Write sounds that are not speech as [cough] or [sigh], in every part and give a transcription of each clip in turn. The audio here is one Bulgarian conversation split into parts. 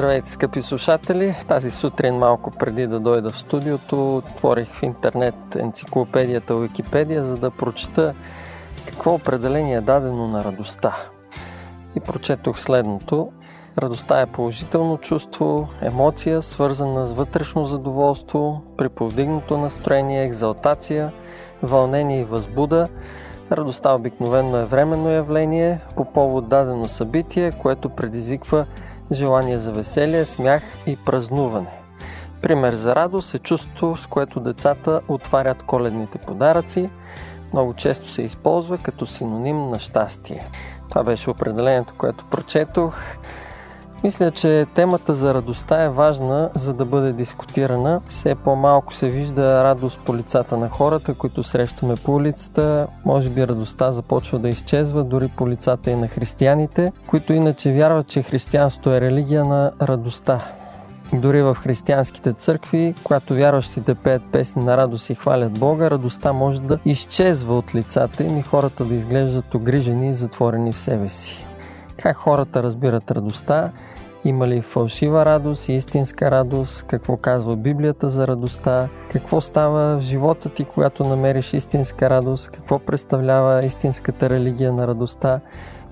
Здравейте, скъпи слушатели! Тази сутрин, малко преди да дойда в студиото, отворих в интернет енциклопедията Википедия, за да прочета какво определение е дадено на радостта. И прочетох следното. Радостта е положително чувство, емоция, свързана с вътрешно задоволство, при повдигнато настроение, екзалтация, вълнение и възбуда. Радостта обикновено е временно явление по повод дадено събитие, което предизвиква желание за веселие, смях и празнуване. Пример за радост е чувство, с което децата отварят коледните подаръци. Много често се използва като синоним на щастие. Това беше определението, което прочетох. Мисля, че темата за радостта е важна, за да бъде дискутирана. Все по-малко се вижда радост по лицата на хората, които срещаме по улицата. Може би радостта започва да изчезва дори по лицата и на християните, които иначе вярват, че християнството е религия на радостта. Дори в християнските църкви, когато вярващите пеят песни на радост и хвалят Бога, радостта може да изчезва от лицата им и хората да изглеждат огрижени и затворени в себе си. Как хората разбират радостта? Има ли фалшива радост и истинска радост? Какво казва Библията за радостта? Какво става в живота ти, когато намериш истинска радост? Какво представлява истинската религия на радостта?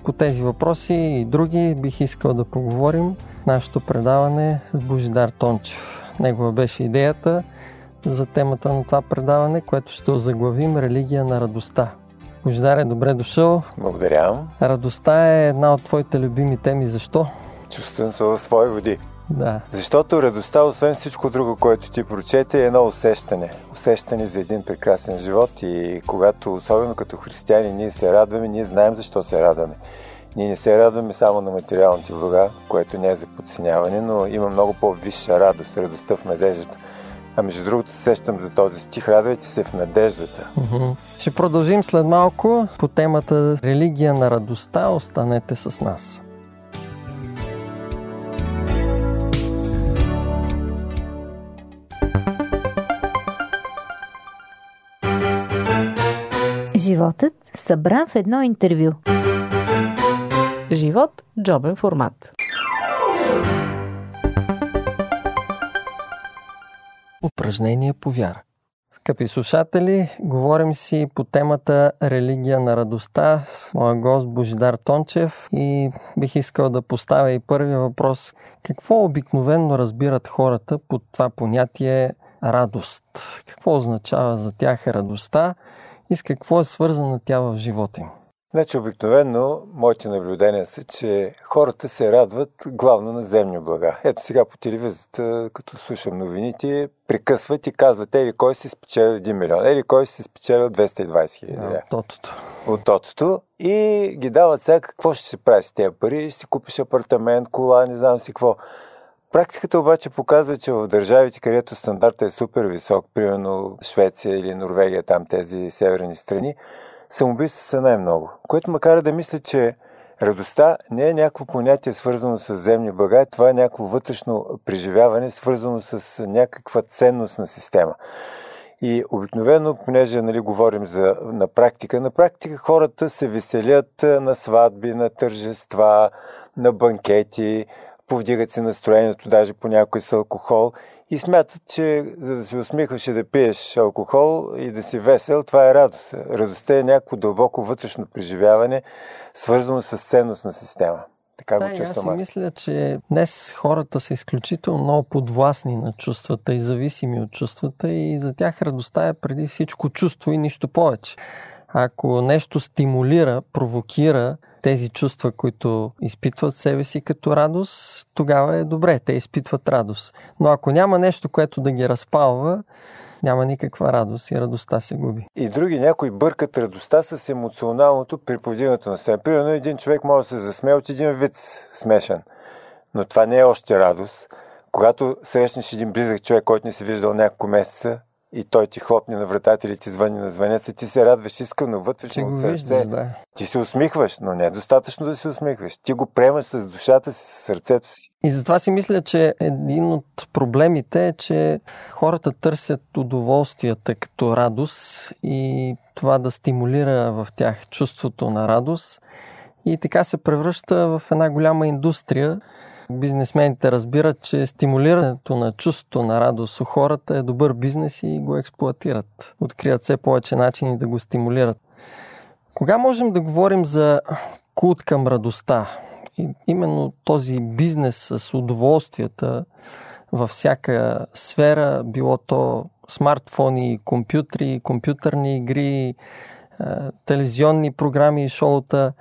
По тези въпроси и други бих искал да поговорим в нашето предаване с Божидар Тончев. Негова беше идеята за темата на това предаване, което ще озаглавим Религия на радостта. Божидаре, добре дошъл. Благодаря. Радостта е една от твоите любими теми. Защо? Чувствам се в свои води. Да. Защото радостта, освен всичко друго, което ти прочете, е едно усещане. Усещане за един прекрасен живот и когато, особено като християни, ние се радваме, ние знаем защо се радваме. Ние не се радваме само на материалните блага, което не е за подценяване, но има много по-висша радост, радостта в надеждата. А между другото се сещам за този стих, радвайте се в надеждата. Ще продължим след малко по темата Религия на радостта. Останете с нас. Животът събран в едно интервю. Живот – джобен формат. Упражнение по вяра. Скъпи слушатели, говорим си по темата Религия на радостта с моя гост Божидар Тончев и бих искал да поставя и първия въпрос. Какво обикновенно разбират хората под това понятие радост? Какво означава за тях радостта и с какво е свързана тя в живота им? Значи обикновено моите наблюдения са, че хората се радват главно на земни блага. Ето сега по телевизията, като слушам новините, прекъсват и казват, ели кой си спечелил 1 милион, ели кой си спечелил 220 хиляди. Да, от тотото. От тотото. И ги дават сега какво ще се прави с тези пари, ще си купиш апартамент, кола, не знам си какво. Практиката обаче показва, че в държавите, където стандартът е супер висок, примерно Швеция или Норвегия, там тези северни страни, самоубийства са най-много. Което макар да мисля, че радостта не е някакво понятие свързано с земни блага, това е някакво вътрешно преживяване, свързано с някаква ценност на система. И обикновено, понеже нали, говорим за, на практика, на практика хората се веселят на сватби, на тържества, на банкети, повдигат се настроението, даже по някой с алкохол и смятат, че за да се усмихваш и да пиеш алкохол и да си весел, това е радост. Радостта е някакво дълбоко вътрешно преживяване, свързано с ценност на система. Така да, го чувствам аз си мисля, че днес хората са изключително много подвластни на чувствата и зависими от чувствата и за тях радостта е преди всичко чувство и нищо повече. Ако нещо стимулира, провокира тези чувства, които изпитват себе си като радост, тогава е добре, те изпитват радост. Но ако няма нещо, което да ги разпалва, няма никаква радост и радостта се губи. И други някои бъркат радостта с емоционалното при повдигането на себе. Примерно един човек може да се засмее от един вид смешен. Но това не е още радост. Когато срещнеш един близък човек, който не си виждал няколко месеца, и той ти хлопне на вратата или ти звъни на звънеца, ти се радваш искрено вътрешно от сърце. Виждаш, да. Ти се усмихваш, но не е достатъчно да се усмихваш. Ти го приемаш с душата си, с сърцето си. И затова си мисля, че един от проблемите е, че хората търсят удоволствията като радост и това да стимулира в тях чувството на радост. И така се превръща в една голяма индустрия, Бизнесмените разбират, че стимулирането на чувството на радост у хората е добър бизнес и го експлуатират. Открият все повече начини да го стимулират. Кога можем да говорим за култ към радостта? И именно този бизнес с удоволствията във всяка сфера, било то смартфони, компютри, компютърни игри, телевизионни програми и шоута,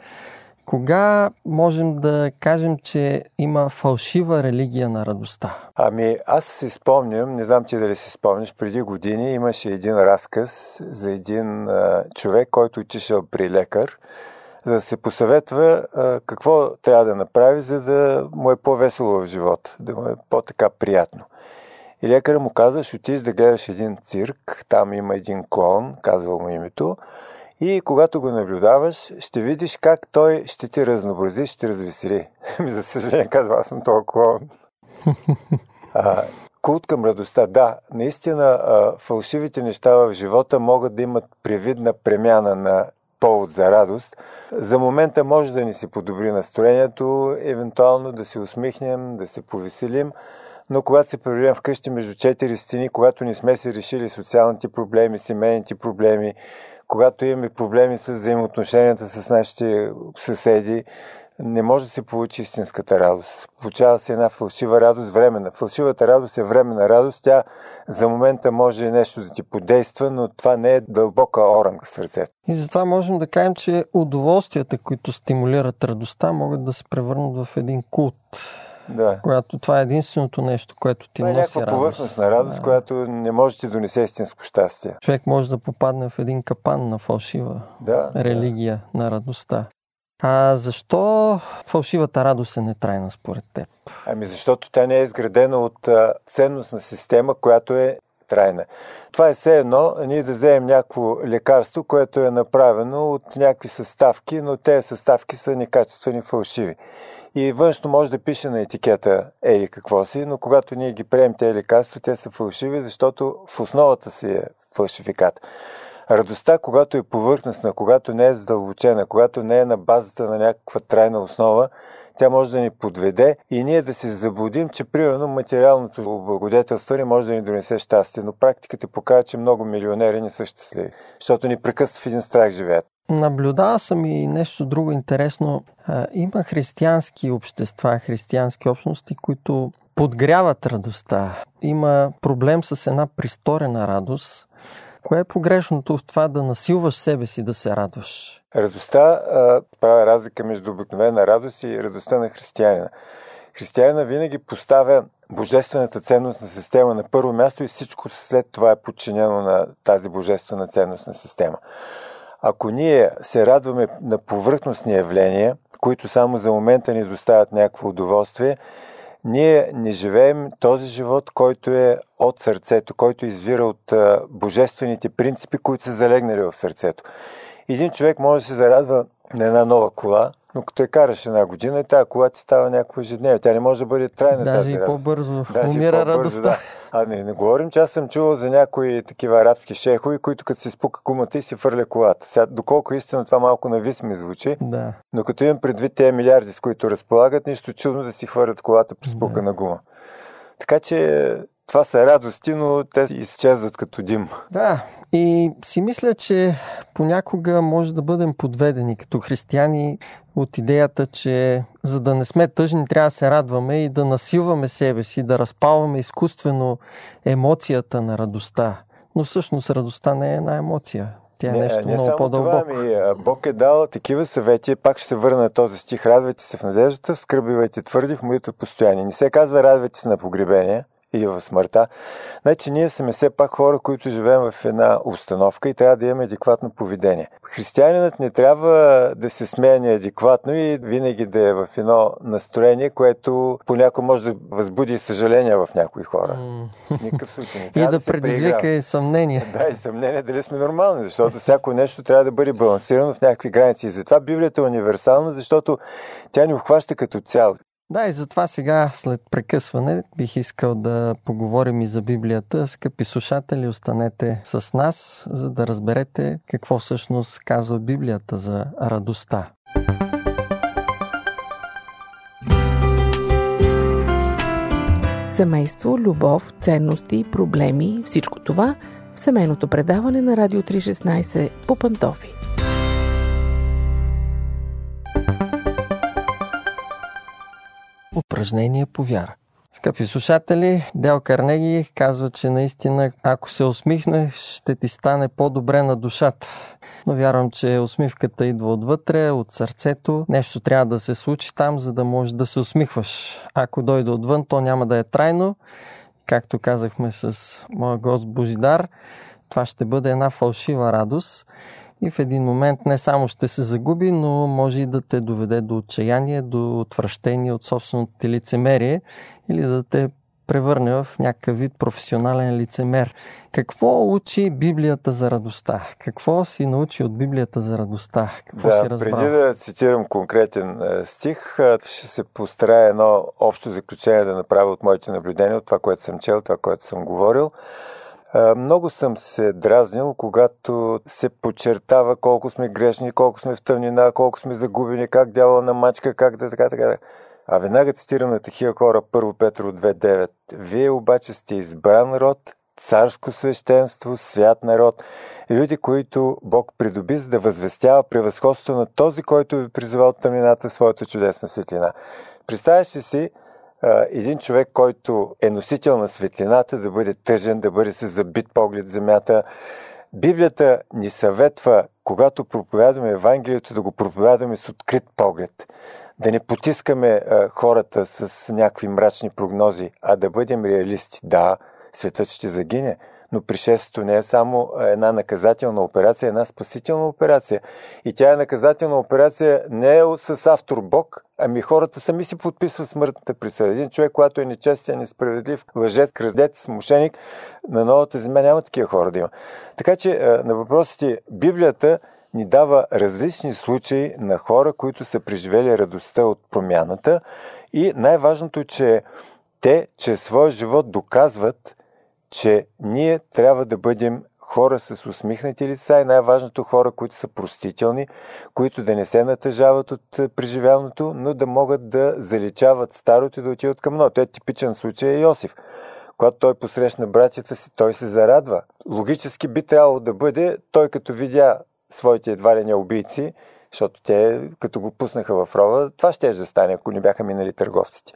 кога можем да кажем, че има фалшива религия на радостта? Ами, аз си спомням, не знам ти дали си спомняш, преди години имаше един разказ за един а, човек, който отишъл при лекар, за да се посъветва а, какво трябва да направи, за да му е по-весело в живота, да му е по-така приятно. И лекарът му каза, ще отидеш да гледаш един цирк, там има един клон, казвал му името, и когато го наблюдаваш, ще видиш как той ще ти разнообрази, ще ти развесели. [laughs] Ми, за съжаление, казва, аз съм толкова. А, култ към радостта. Да, наистина а, фалшивите неща в живота могат да имат привидна премяна на повод за радост. За момента може да ни се подобри настроението, евентуално да се усмихнем, да се повеселим, но когато се преведем вкъщи между четири стени, когато не сме се решили социалните проблеми, семейните проблеми, когато имаме проблеми с взаимоотношенията с нашите съседи, не може да се получи истинската радост. Получава се една фалшива радост, времена. Фалшивата радост е времена радост. Тя за момента може нещо да ти подейства, но това не е дълбока оранга в сърцето. И затова можем да кажем, че удоволствията, които стимулират радостта, могат да се превърнат в един култ. Да. Когато това е единственото нещо, което ти това е носи някаква радост. повърхностна радост, Да. която не може да ти донесе истинско щастие. Човек може да попадне в един капан на фалшива Да. религия на радостта. А защо фалшивата радост е нетрайна според теб? Ами защото тя не е изградена от а, ценностна система, която е трайна. Това е все едно ние да вземем някакво лекарство, което е направено от някакви съставки, но тези съставки са некачествени, фалшиви. И външно може да пише на етикета ей какво си, но когато ние ги приемем тези лекарства, те са фалшиви, защото в основата си е фалшификат. Радостта, когато е повърхностна, когато не е задълбочена, когато не е на базата на някаква трайна основа, тя може да ни подведе и ние да се заблудим, че примерно материалното облагодетелстване може да ни донесе щастие. Но практиката показва, че много милионери не са щастливи, защото ни прекъсват в един страх живеят. Наблюдава съм и нещо друго интересно. Има християнски общества, християнски общности, които подгряват радостта. Има проблем с една присторена радост. Кое е погрешното в това да насилваш себе си да се радваш? Радостта а, правя разлика между обикновена радост и радостта на християнина. Християнина винаги поставя божествената ценностна система на първо място и всичко след това е подчинено на тази божествена ценностна система. Ако ние се радваме на повърхностни явления, които само за момента ни доставят някакво удоволствие, ние не живеем този живот, който е от сърцето, който извира от божествените принципи, които са залегнали в сърцето. Един човек може да се зарадва на една нова кола, но като я караш една година, тази кола ти става някакво ежедневие. Тя не може да бъде трайна Даже тази и по-бързо Даже умира по-бързо, радостта. Да. А не, не говорим, че аз съм чувал за някои такива арабски шехови, които като си спука кумата и си фърля колата. Сега, доколко истина това малко навис ми звучи, Да. но като имам предвид тези милиарди, с които разполагат, нищо чудно да си хвърлят колата Да. спука на гума. Така че това са радости, но те изчезват като дим. Да, и си мисля, че понякога може да бъдем подведени като християни от идеята, че за да не сме тъжни, трябва да се радваме и да насилваме себе си, да разпалваме изкуствено емоцията на радостта. Но всъщност радостта не е една емоция. Тя е не, нещо не много само по-дълбоко. Това, ми, Бог е дал такива съвети, пак ще се върна на този стих, радвайте се в надеждата, скърбивайте твърди в молитва постояние. Не се казва радвайте се на погребение и в смъртта. Значи ние сме все пак хора, които живеем в една установка и трябва да имаме адекватно поведение. Християнинът не трябва да се смее неадекватно и винаги да е в едно настроение, което понякога може да възбуди съжаление в някои хора. Никакъв случай. Не и да, да предизвика и съмнение. Да, и съмнение дали сме нормални, защото всяко нещо трябва да бъде балансирано в някакви граници. И затова Библията е универсална, защото тя ни обхваща като цяло. Да, и затова сега, след прекъсване, бих искал да поговорим и за Библията. Скъпи слушатели, останете с нас, за да разберете какво всъщност казва Библията за радостта. Семейство, любов, ценности, проблеми, всичко това в семейното предаване на Радио 316 по Пантофи. Упражнение по вяра. Скъпи слушатели, Дел Карнеги казва, че наистина, ако се усмихнеш, ще ти стане по-добре на душата. Но вярвам, че усмивката идва отвътре, от сърцето. Нещо трябва да се случи там, за да можеш да се усмихваш. Ако дойде отвън, то няма да е трайно. Както казахме с моя гост Божидар, това ще бъде една фалшива радост и в един момент не само ще се загуби, но може и да те доведе до отчаяние, до отвращение от собственото ти лицемерие или да те превърне в някакъв вид професионален лицемер. Какво учи Библията за радостта? Какво си научи от Библията за радостта? Какво да, си разбрал? Преди да цитирам конкретен е, стих, ще се постарая едно общо заключение да направя от моите наблюдения, от това, което съм чел, това, което съм говорил. Много съм се дразнил, когато се подчертава колко сме грешни, колко сме в тъмнина, колко сме загубени, как дявола на мачка, как да така, така. А веднага цитирам на такива хора 1 Петро 2.9. Вие обаче сте избран род, царско свещенство, свят народ, люди, които Бог придоби, за да възвестява превъзходство на този, който ви призива от тъмнината своята чудесна светлина. Представяш ли си, един човек, който е носител на светлината, да бъде тъжен, да бъде с забит поглед земята. Библията ни съветва, когато проповядваме Евангелието, да го проповядваме с открит поглед. Да не потискаме хората с някакви мрачни прогнози, а да бъдем реалисти. Да, светът ще загине, но пришествието не е само една наказателна операция, е една спасителна операция. И тя е наказателна операция не е с автор Бог, ами хората сами си подписват смъртната присъда. Един човек, който е нечестен, несправедлив, лъжец, крадец, мошеник, на новата земя няма такива хора да има. Така че на въпросите Библията ни дава различни случаи на хора, които са преживели радостта от промяната и най-важното, че те чрез своя живот доказват, че ние трябва да бъдем хора с усмихнати лица и най-важното хора, които са простителни, които да не се натъжават от е, преживяното, но да могат да заличават старото и да отидат към новото. Е типичен случай е Йосиф. Когато той посрещна братята си, той се зарадва. Логически би трябвало да бъде, той като видя своите едва ли не убийци, защото те, като го пуснаха в рова, това ще да стане, ако не бяха минали търговците.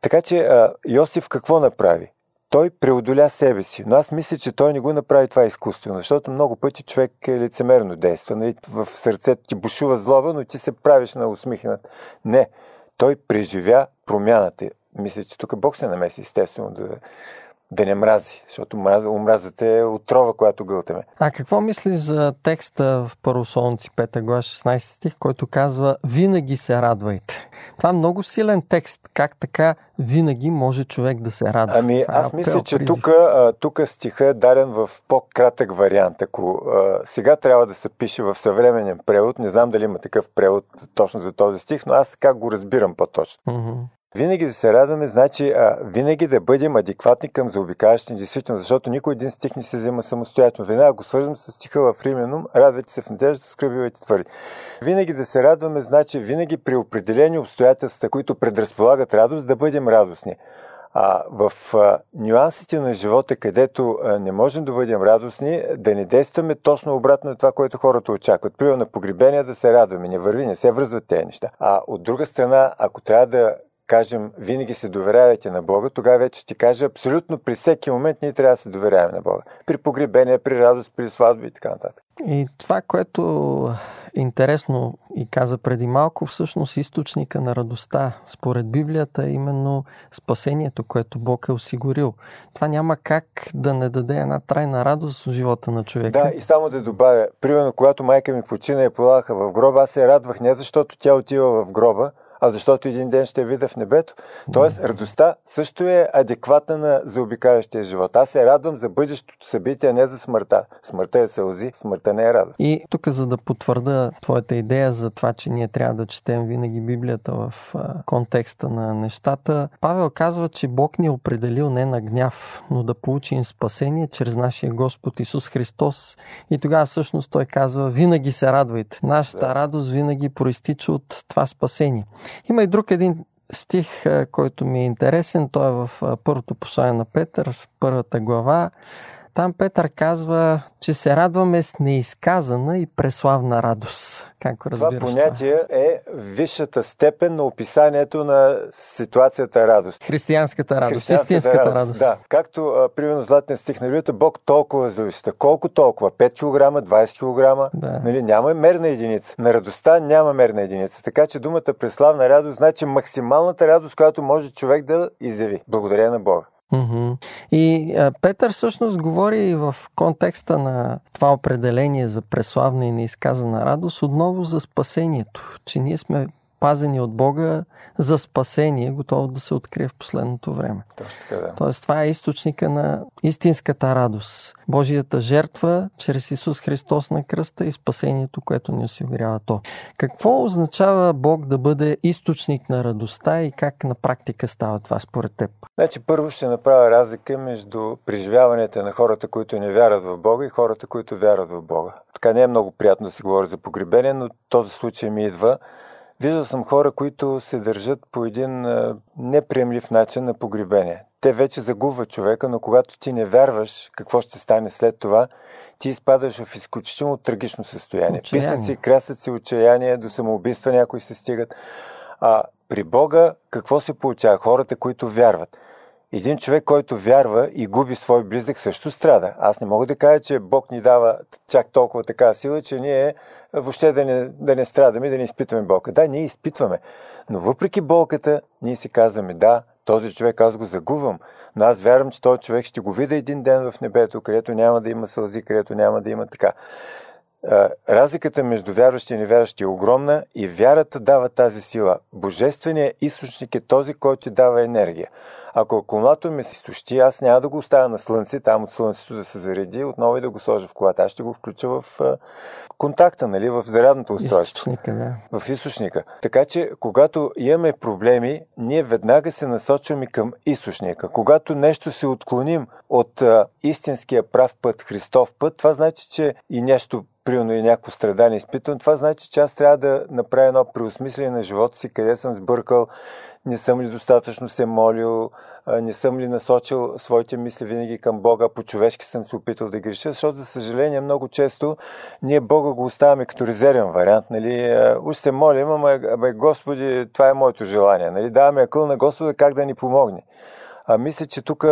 Така че Йосиф какво направи? Той преодоля себе си. Но аз мисля, че той не го направи това изкуствено, защото много пъти човек е лицемерно действа. Нали? В сърцето ти бушува злоба, но ти се правиш на усмихнат. Не, той преживя промяната. Мисля, че тук Бог се намеси, естествено, да, да не мрази, защото омразата е отрова, която гълтаме. А какво мислиш за текста в Първословници 5 глава 16 стих, който казва винаги се радвайте? Това е много силен текст. Как така винаги може човек да се радва? Ами Това е аз мисля, че тук, тук стиха е даден в по-кратък вариант. Ако а, сега трябва да се пише в съвременен превод, не знам дали има такъв превод точно за този стих, но аз как го разбирам по-точно. Mm-hmm. Винаги да се радваме, значи а, винаги да бъдем адекватни към заобикалящите действително, защото никой един стих не се взема самостоятелно. Веднага го свързвам с стиха в Рименум, радвайте се в надежда, скръбивайте твърди. Винаги да се радваме, значи винаги при определени обстоятелства, които предразполагат радост, да бъдем радостни. А в а, нюансите на живота, където а, не можем да бъдем радостни, да не действаме точно обратно на това, което хората очакват. Примерно на погребение да се радваме, не върви, не се връзват тези неща. А от друга страна, ако трябва да кажем, винаги се доверявайте на Бога, тогава вече ще кажа, абсолютно при всеки момент ние трябва да се доверяваме на Бога. При погребение, при радост, при сватба и така нататък. И това, което интересно и каза преди малко, всъщност източника на радостта според Библията е именно спасението, което Бог е осигурил. Това няма как да не даде една трайна радост в живота на човека. Да, и само да добавя, примерно, когато майка ми почина и полагаха в гроба, аз се радвах не защото тя отива в гроба, а защото един ден ще видя в небето. Тоест, радостта също е адекватна на заобикалящия живот. Аз се радвам за бъдещото събитие, не за смъртта. Смъртта е сълзи, смъртта не е радост. И тук, за да потвърда твоята идея за това, че ние трябва да четем винаги Библията в контекста на нещата, Павел казва, че Бог ни е определил не на гняв, но да получим спасение чрез нашия Господ Исус Христос. И тогава всъщност той казва, винаги се радвайте. Нашата да. радост винаги проистича от това спасение. Има и друг един стих, който ми е интересен. Той е в първото послание на Петър, първата глава. Там Петър казва, че се радваме с неизказана и преславна радост. Как разбираш това понятие това? е висшата степен на описанието на ситуацията радост. Християнската радост, Християнската истинската радост. радост. Да, както а, примерно златния стих на Библията, Бог толкова зависите. Колко толкова? 5 кг, 20 кг? Да. Нали, няма мерна единица. На радостта няма мерна единица. Така че думата преславна радост значи максималната радост, която може човек да изяви. Благодаря на Бога. Mm-hmm. И а, Петър всъщност говори в контекста на това определение за преславна и неизказана радост отново за спасението, че ние сме пазени от Бога за спасение, готово да се открие в последното време. Точно така, да. Тоест, това е източника на истинската радост. Божията жертва чрез Исус Христос на кръста и спасението, което ни осигурява То. Какво означава Бог да бъде източник на радостта и как на практика става това според теб? Значи, първо ще направя разлика между преживяванията на хората, които не вярват в Бога и хората, които вярват в Бога. Така не е много приятно да се говори за погребение, но този случай ми идва Виждал съм хора, които се държат по един неприемлив начин на погребение. Те вече загубват човека, но когато ти не вярваш какво ще стане след това, ти изпадаш в изключително трагично състояние. Писъци, крясъци, отчаяние, до самоубийства някои се стигат. А при Бога какво се получава? Хората, които вярват. Един човек, който вярва и губи свой близък, също страда. Аз не мога да кажа, че Бог ни дава чак толкова така сила, че ние въобще да не, да не страдаме, да не изпитваме болка. Да, ние изпитваме. Но въпреки болката, ние си казваме, да, този човек аз го загубвам, но аз вярвам, че този човек ще го видя един ден в небето, където няма да има сълзи, където няма да има така. Разликата между вярващи и невярващи е огромна и вярата дава тази сила. Божественият източник е този, който ти дава енергия. Ако акумулатор ми се изтощи, аз няма да го оставя на слънце, там от слънцето да се зареди, отново и да го сложа в колата. Аз ще го включа в контакта, нали, в зарядното устройство. Източника, да. В източника. Така че, когато имаме проблеми, ние веднага се насочваме към източника. Когато нещо се отклоним от а, истинския прав път, Христов път, това значи, че и нещо примерно и някакво страдание изпитвам, това значи, че аз трябва да направя едно преосмислене на живота си, къде съм сбъркал, не съм ли достатъчно се молил, не съм ли насочил своите мисли винаги към Бога, по-човешки съм се опитал да греша, защото, за съжаление, много често ние Бога го оставяме като резервен вариант. Нали? Уж се молим, ама бе, Господи, това е моето желание. Нали? Даваме акъл на Господа как да ни помогне. А мисля, че тук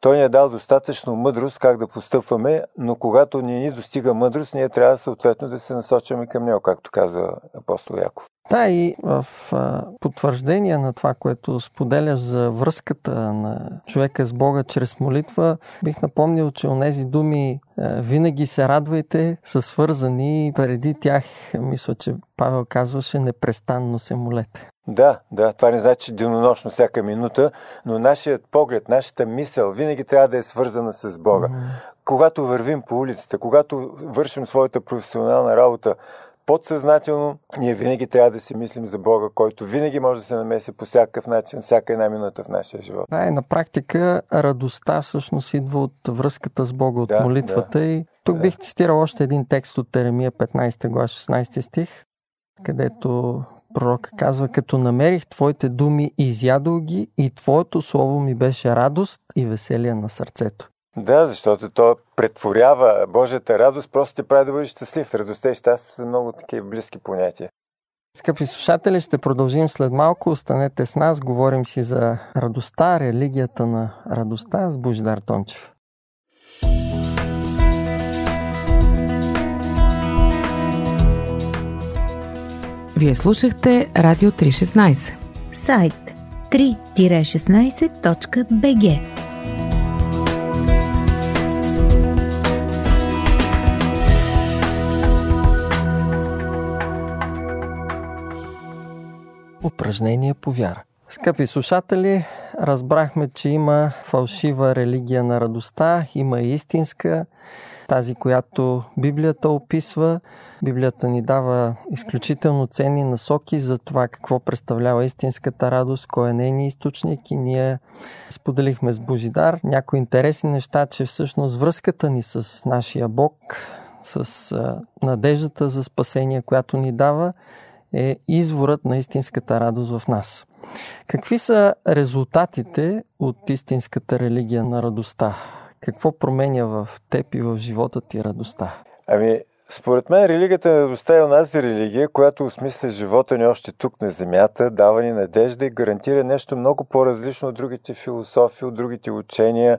той ни е дал достатъчно мъдрост как да постъпваме, но когато ни ни достига мъдрост, ние трябва съответно да се насочваме към него, както каза апостол Яков. Да, и в а, потвърждение на това, което споделяш за връзката на човека с Бога чрез молитва, бих напомнил, че онези думи а, винаги се радвайте са свързани преди тях, мисля, че Павел казваше, непрестанно се молете. Да, да, това не значи денонощно всяка минута, но нашият поглед, нашата мисъл винаги трябва да е свързана с Бога. Mm-hmm. Когато вървим по улицата, когато вършим своята професионална работа, подсъзнателно ние винаги трябва да си мислим за Бога, който винаги може да се намеси по всякакъв начин, всяка една минута в нашия живот. Да, и на практика радостта всъщност идва от връзката с Бога, от да, молитвата. Да, и тук да. бих цитирал още един текст от Теремия 15 глава 16 стих, където пророк казва, като намерих Твоите думи, изядох ги и Твоето слово ми беше радост и веселие на сърцето. Да, защото то претворява Божията радост, просто те прави да бъдеш щастлив. Радостта и щастието са много такива близки понятия. Скъпи слушатели, ще продължим след малко. Останете с нас. Говорим си за радостта, религията на радостта. с Бождар Тончев. Вие слушахте Радио 316. Сайт 3-16.bg Упражнение по вяра. Скъпи слушатели, разбрахме, че има фалшива религия на радостта, има истинска, тази, която Библията описва. Библията ни дава изключително ценни насоки за това какво представлява истинската радост, кой е нейният източник и ние споделихме с Божидар някои интересни неща, че всъщност връзката ни с нашия Бог, с надеждата за спасение, която ни дава, е изворът на истинската радост в нас. Какви са резултатите от истинската религия на радостта? Какво променя в теб и в живота ти радостта? Ами, според мен религията на радостта е онази религия, която осмисля живота ни още тук на земята, дава ни надежда и гарантира нещо много по-различно от другите философии, от другите учения,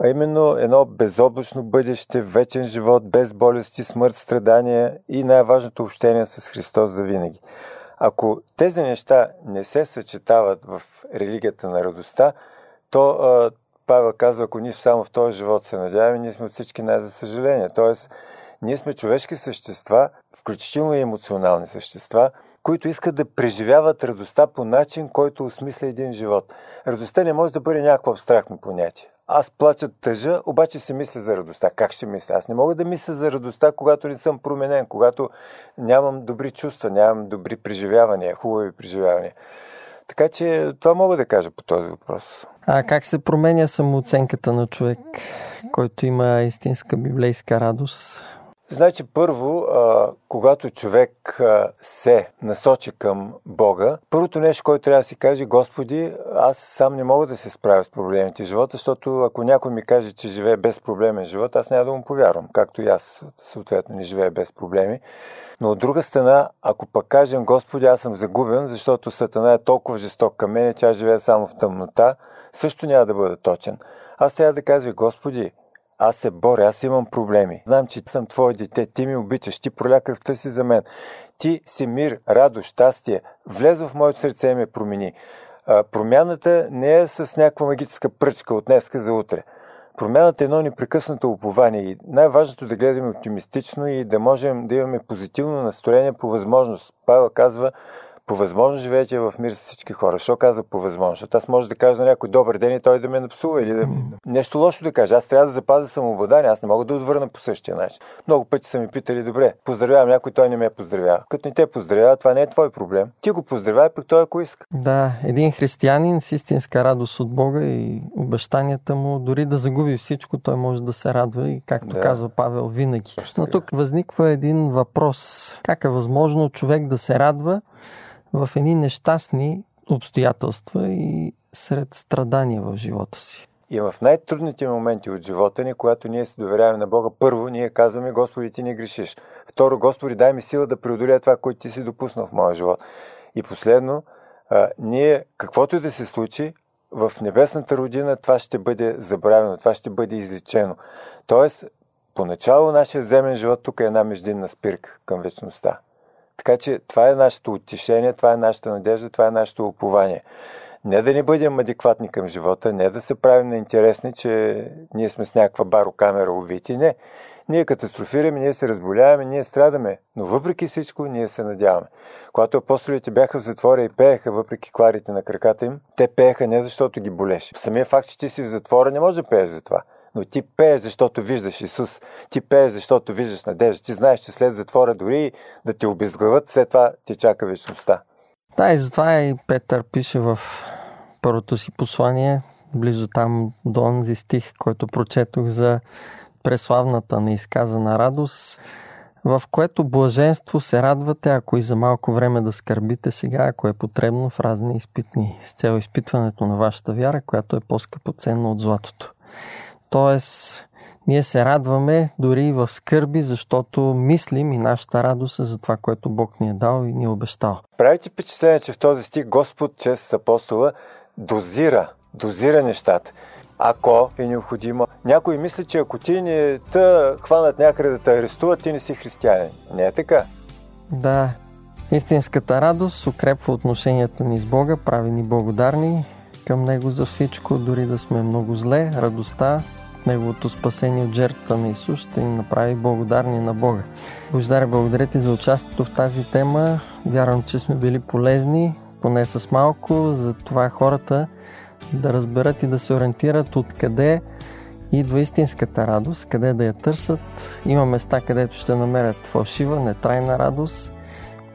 а именно едно безоблачно бъдеще, вечен живот, без болести, смърт, страдания и най-важното общение с Христос за винаги. Ако тези неща не се съчетават в религията на радостта, то а, Павел казва, ако ние само в този живот се надяваме, ние сме от всички най-за съжаление. Тоест, ние сме човешки същества, включително и емоционални същества, които искат да преживяват радостта по начин, който осмисля един живот. Радостта не може да бъде някакво абстрактно понятие. Аз плача тъжа, обаче си мисля за радостта. Как ще мисля? Аз не мога да мисля за радостта, когато не съм променен, когато нямам добри чувства, нямам добри преживявания, хубави преживявания. Така че това мога да кажа по този въпрос. А как се променя самооценката на човек, който има истинска библейска радост? Значи първо, а, когато човек а, се насочи към Бога, първото нещо, което трябва да си каже, Господи, аз сам не мога да се справя с проблемите в живота, защото ако някой ми каже, че живее без проблемен живот, аз няма да му повярвам, както и аз съответно не живея без проблеми. Но от друга страна, ако пък кажем, Господи, аз съм загубен, защото Сатана е толкова жесток към мен, че аз живея само в тъмнота, също няма да бъда точен. Аз трябва да кажа, Господи, аз се боря, аз имам проблеми. Знам, че съм Твое дете, Ти ми обичаш, Ти проля кръвта си за мен. Ти си мир, радост, щастие. Влез в моето сърце и ме промени. А, промяната не е с някаква магическа пръчка от днеска за утре. Промяната е едно непрекъснато упование и най-важното е да гледаме оптимистично и да можем да имаме позитивно настроение по възможност. Павел казва, по възможност живеете в мир с всички хора. Що казва по възможност? Аз може да кажа на някой добър ден и той да ме напсува или да... нещо лошо да каже. Аз трябва да запазя самообладание. Аз не мога да отвърна по същия начин. Много пъти са ми питали, добре, поздравявам някой, той не ме поздравява. Като не те поздравява, това не е твой проблем. Ти го поздравяй, пък той ако иска. Да, един християнин с истинска радост от Бога и обещанията му, дори да загуби всичко, той може да се радва и, както да. казва Павел, винаги. Но тук възниква един въпрос. Как е възможно човек да се радва в едни нещастни обстоятелства и сред страдания в живота си. И в най-трудните моменти от живота ни, когато ние се доверяваме на Бога, първо ние казваме, Господи, ти не грешиш. Второ, Господи, дай ми сила да преодоля това, което ти си допуснал в моя живот. И последно, а, ние, каквото и да се случи, в небесната родина това ще бъде забравено, това ще бъде излечено. Тоест, поначало нашия земен живот тук е една междинна спирка към вечността. Така че това е нашето утешение, това е нашата надежда, това е нашето упование. Не да не бъдем адекватни към живота, не да се правим на интересни, че ние сме с някаква барокамера увити. Не. Ние катастрофираме, ние се разболяваме, ние страдаме, но въпреки всичко ние се надяваме. Когато апостолите бяха в затвора и пееха въпреки кларите на краката им, те пееха не защото ги болеше. Самия факт, че ти си в затвора, не може да пееш за това но ти пееш, защото виждаш Исус. Ти пееш, защото виждаш надежда. Ти знаеш, че след затвора дори да те обезглават, след това ти чака вечността. Да, и затова и Петър пише в първото си послание, близо там до онзи стих, който прочетох за преславната неизказана радост, в което блаженство се радвате, ако и за малко време да скърбите сега, ако е потребно в разни изпитни, с цел изпитването на вашата вяра, която е по-скъпо ценно от златото. Тоест, ние се радваме дори и в скърби, защото мислим и нашата радост е за това, което Бог ни е дал и ни е обещал. Правите впечатление, че в този стих Господ чрез апостола дозира, дозира нещата. Ако е необходимо. Някой мисли, че ако ти не те хванат някъде да те арестуват, ти не си християнин. Не е така. Да. Истинската радост укрепва отношенията ни с Бога, прави ни благодарни към Него за всичко, дори да сме много зле. Радостта, Неговото спасение от жертвата на Исус ще ни направи благодарни на Бога. Бождаре, благодаря ти за участието в тази тема. Вярвам, че сме били полезни, поне с малко, за това хората да разберат и да се ориентират откъде идва истинската радост, къде да я търсят. Има места, където ще намерят фалшива, нетрайна радост.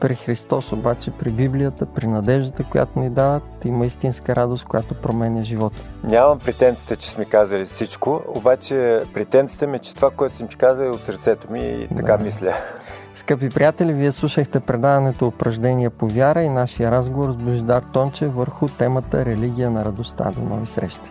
При Христос обаче, при Библията, при надеждата, която ни дават, има истинска радост, която променя живота. Нямам претенцията, че сме казали всичко, обаче претенцията ми е, че това, което съм ти казал е от сърцето ми и така да. мисля. Скъпи приятели, вие слушахте предаването Упражнения по вяра и нашия разговор с Бождар Тонче върху темата Религия на радостта. До нови срещи!